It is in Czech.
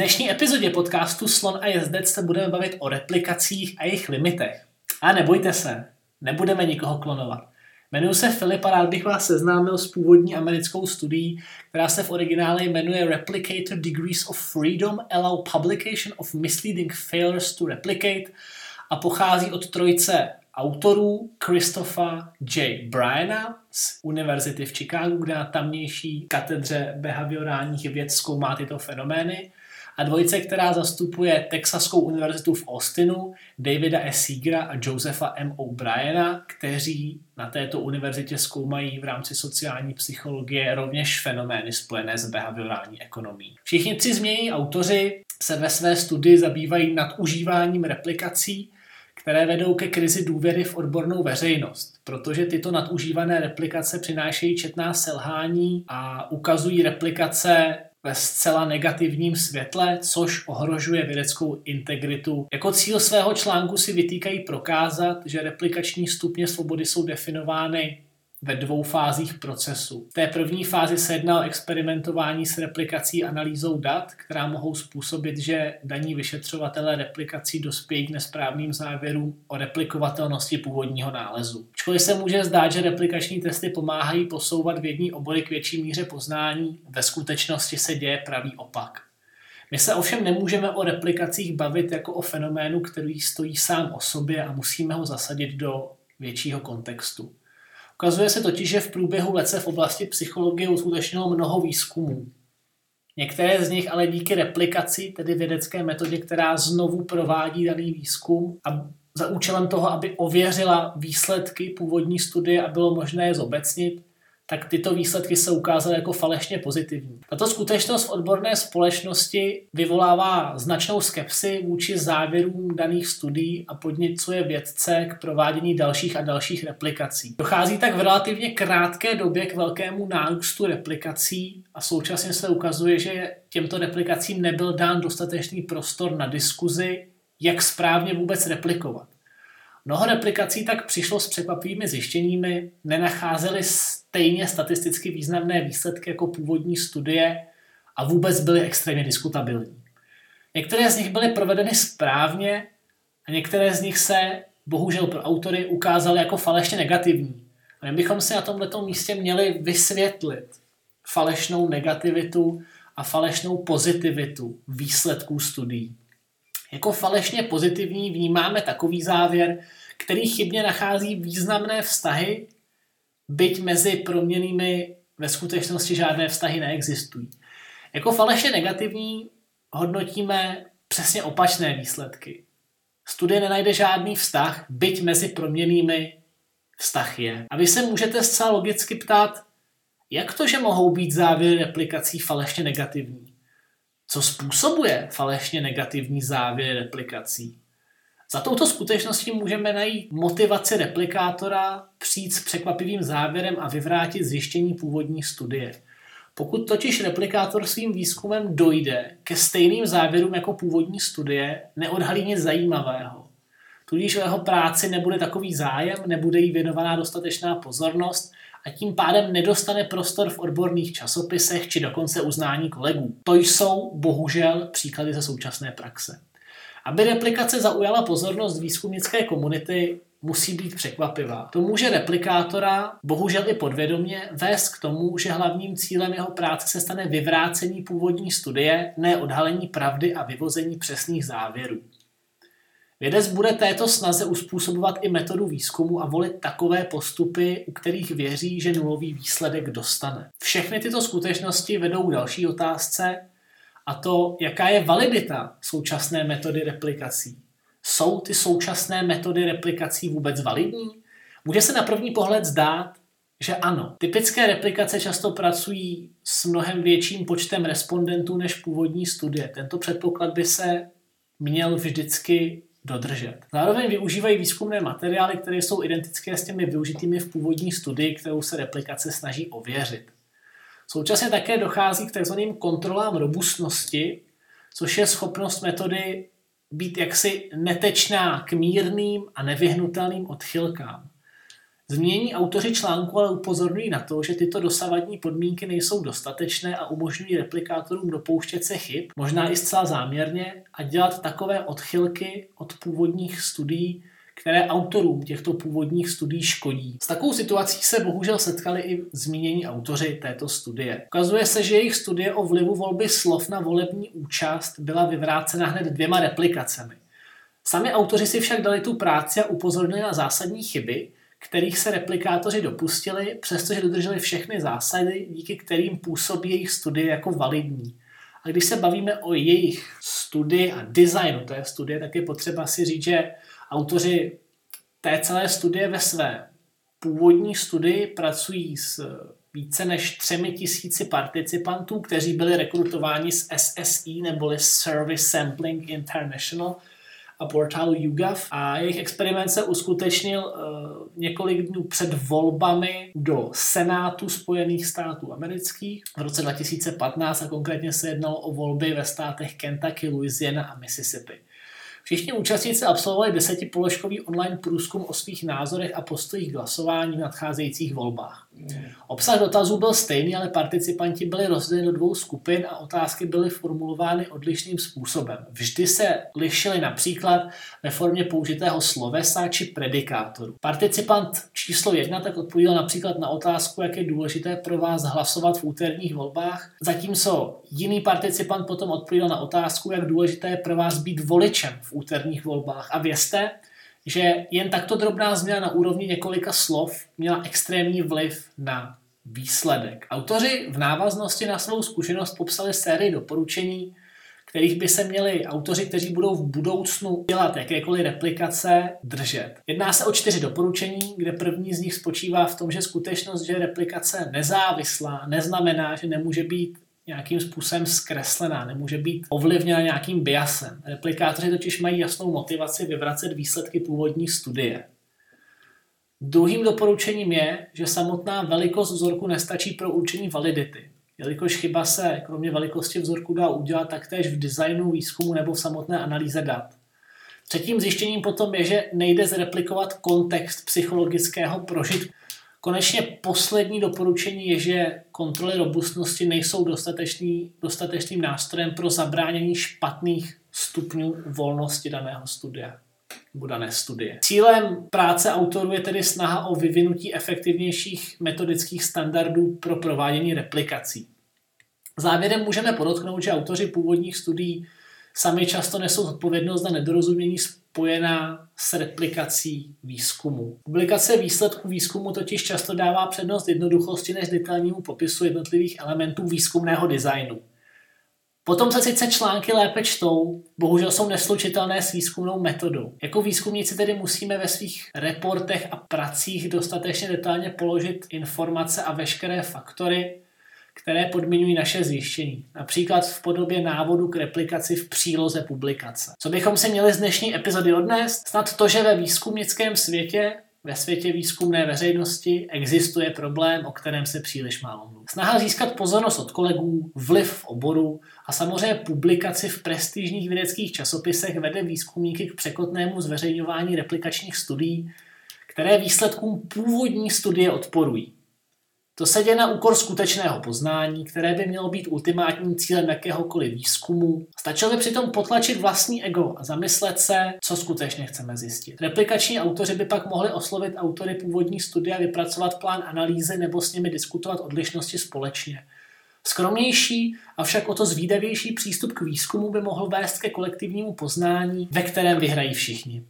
dnešní epizodě podcastu Slon a jezdec se budeme bavit o replikacích a jejich limitech. A nebojte se, nebudeme nikoho klonovat. Jmenuji se Filip a rád bych vás seznámil s původní americkou studií, která se v originále jmenuje Replicator Degrees of Freedom Allow Publication of Misleading Failures to Replicate a pochází od trojce autorů Christopha J. Bryana z univerzity v Chicagu, kde na tamnější katedře behaviorálních věd zkoumá tyto fenomény a dvojice, která zastupuje Texaskou univerzitu v Austinu, Davida S. Seegera a Josepha M. O'Briena, kteří na této univerzitě zkoumají v rámci sociální psychologie rovněž fenomény spojené s behaviorální ekonomií. Všichni tři změní autoři se ve své studii zabývají nadužíváním replikací, které vedou ke krizi důvěry v odbornou veřejnost, protože tyto nadužívané replikace přinášejí četná selhání a ukazují replikace ve zcela negativním světle, což ohrožuje vědeckou integritu. Jako cíl svého článku si vytýkají prokázat, že replikační stupně svobody jsou definovány ve dvou fázích procesu. V té první fázi se jedná o experimentování s replikací analýzou dat, která mohou způsobit, že daní vyšetřovatelé replikací dospějí k nesprávným závěrům o replikovatelnosti původního nálezu. Ačkoliv se může zdát, že replikační testy pomáhají posouvat vědní obory k větší míře poznání, ve skutečnosti se děje pravý opak. My se ovšem nemůžeme o replikacích bavit jako o fenoménu, který stojí sám o sobě a musíme ho zasadit do většího kontextu. Ukazuje se totiž, že v průběhu let se v oblasti psychologie uskutečnilo mnoho výzkumů. Některé z nich ale díky replikaci, tedy vědecké metodě, která znovu provádí daný výzkum a za účelem toho, aby ověřila výsledky původní studie a bylo možné je zobecnit, tak tyto výsledky se ukázaly jako falešně pozitivní. Tato skutečnost v odborné společnosti vyvolává značnou skepsi vůči závěrům daných studií a podněcuje vědce k provádění dalších a dalších replikací. Dochází tak v relativně krátké době k velkému nárůstu replikací a současně se ukazuje, že těmto replikacím nebyl dán dostatečný prostor na diskuzi, jak správně vůbec replikovat. Mnoho replikací tak přišlo s překvapivými zjištěními, nenacházeli stejně statisticky významné výsledky jako původní studie a vůbec byly extrémně diskutabilní. Některé z nich byly provedeny správně a některé z nich se, bohužel pro autory, ukázaly jako falešně negativní. A my bychom si na tomto místě měli vysvětlit falešnou negativitu a falešnou pozitivitu výsledků studií. Jako falešně pozitivní vnímáme takový závěr, který chybně nachází významné vztahy, byť mezi proměnými ve skutečnosti žádné vztahy neexistují. Jako falešně negativní hodnotíme přesně opačné výsledky. Studie nenajde žádný vztah, byť mezi proměnými vztah je. A vy se můžete zcela logicky ptát, jak to, že mohou být závěry replikací falešně negativní? Co způsobuje falešně negativní závěr replikací? Za touto skutečností můžeme najít motivaci replikátora přijít s překvapivým závěrem a vyvrátit zjištění původní studie. Pokud totiž replikátor svým výzkumem dojde ke stejným závěrům jako původní studie, neodhalí nic zajímavého. Tudíž o jeho práci nebude takový zájem, nebude jí věnovaná dostatečná pozornost a tím pádem nedostane prostor v odborných časopisech či dokonce uznání kolegů. To jsou bohužel příklady ze současné praxe. Aby replikace zaujala pozornost výzkumnické komunity, musí být překvapivá. To může replikátora, bohužel i podvědomě, vést k tomu, že hlavním cílem jeho práce se stane vyvrácení původní studie, ne odhalení pravdy a vyvození přesných závěrů. Vědec bude této snaze uspůsobovat i metodu výzkumu a volit takové postupy, u kterých věří, že nulový výsledek dostane. Všechny tyto skutečnosti vedou k další otázce, a to, jaká je validita současné metody replikací. Jsou ty současné metody replikací vůbec validní? Může se na první pohled zdát, že ano. Typické replikace často pracují s mnohem větším počtem respondentů než původní studie. Tento předpoklad by se měl vždycky dodržet. Zároveň využívají výzkumné materiály, které jsou identické s těmi využitými v původní studii, kterou se replikace snaží ověřit. Současně také dochází k tzv. kontrolám robustnosti, což je schopnost metody být jaksi netečná k mírným a nevyhnutelným odchylkám. Změní autoři článku ale upozorňují na to, že tyto dosavadní podmínky nejsou dostatečné a umožňují replikátorům dopouštět se chyb, možná i zcela záměrně, a dělat takové odchylky od původních studií, které autorům těchto původních studií škodí. S takovou situací se bohužel setkali i zmínění autoři této studie. Ukazuje se, že jejich studie o vlivu volby slov na volební účast byla vyvrácena hned dvěma replikacemi. Sami autoři si však dali tu práci a upozornili na zásadní chyby, kterých se replikátoři dopustili, přestože dodrželi všechny zásady, díky kterým působí jejich studie jako validní. A když se bavíme o jejich studii a designu té studie, tak je potřeba si říct, že autoři té celé studie ve své původní studii pracují s více než třemi tisíci participantů, kteří byli rekrutováni z SSI neboli Service Sampling International – a portálu YouGov a jejich experiment se uskutečnil uh, několik dnů před volbami do Senátu Spojených států amerických v roce 2015 a konkrétně se jednalo o volby ve státech Kentucky, Louisiana a Mississippi. Všichni účastníci absolvovali desetipoložkový online průzkum o svých názorech a postojích k hlasování v nadcházejících volbách. Obsah dotazů byl stejný, ale participanti byli rozděleni do dvou skupin a otázky byly formulovány odlišným způsobem. Vždy se lišily například ve formě použitého slovesa či predikátoru. Participant číslo jedna tak odpověděl například na otázku, jak je důležité pro vás hlasovat v úterních volbách, zatímco jiný participant potom odpověděl na otázku, jak důležité je pro vás být voličem v úterních volbách. A vězte, že jen takto drobná změna na úrovni několika slov měla extrémní vliv na výsledek. Autoři v návaznosti na svou zkušenost popsali sérii doporučení, kterých by se měli autoři, kteří budou v budoucnu dělat jakékoliv replikace, držet. Jedná se o čtyři doporučení, kde první z nich spočívá v tom, že skutečnost, že replikace nezávislá, neznamená, že nemůže být nějakým způsobem zkreslená, nemůže být ovlivněna nějakým biasem. Replikátoři totiž mají jasnou motivaci vyvracet výsledky původní studie. Druhým doporučením je, že samotná velikost vzorku nestačí pro určení validity, jelikož chyba se kromě velikosti vzorku dá udělat taktéž v designu výzkumu nebo v samotné analýze dat. Třetím zjištěním potom je, že nejde zreplikovat kontext psychologického prožitku. Konečně poslední doporučení je, že kontroly robustnosti nejsou dostatečný, dostatečným nástrojem pro zabránění špatných stupňů volnosti daného studia dané studie. Cílem práce autorů je tedy snaha o vyvinutí efektivnějších metodických standardů pro provádění replikací. Závěrem můžeme podotknout, že autoři původních studií sami často nesou odpovědnost za nedorozumění spojená s replikací výzkumu. Publikace výsledků výzkumu totiž často dává přednost jednoduchosti než detailnímu popisu jednotlivých elementů výzkumného designu. Potom se sice články lépe čtou, bohužel jsou neslučitelné s výzkumnou metodou. Jako výzkumníci tedy musíme ve svých reportech a pracích dostatečně detailně položit informace a veškeré faktory, které podmiňují naše zjištění. Například v podobě návodu k replikaci v příloze publikace. Co bychom si měli z dnešní epizody odnést? Snad to, že ve výzkumnickém světě ve světě výzkumné veřejnosti existuje problém, o kterém se příliš málo mluví. Snaha získat pozornost od kolegů, vliv v oboru a samozřejmě publikaci v prestižních vědeckých časopisech vede výzkumníky k překotnému zveřejňování replikačních studií, které výsledkům původní studie odporují. To se děje na úkor skutečného poznání, které by mělo být ultimátním cílem jakéhokoliv výzkumu. Stačilo by přitom potlačit vlastní ego a zamyslet se, co skutečně chceme zjistit. Replikační autoři by pak mohli oslovit autory původní studie a vypracovat plán analýzy nebo s nimi diskutovat odlišnosti společně. Skromnější, avšak o to zvídavější přístup k výzkumu by mohl vést ke kolektivnímu poznání, ve kterém vyhrají všichni.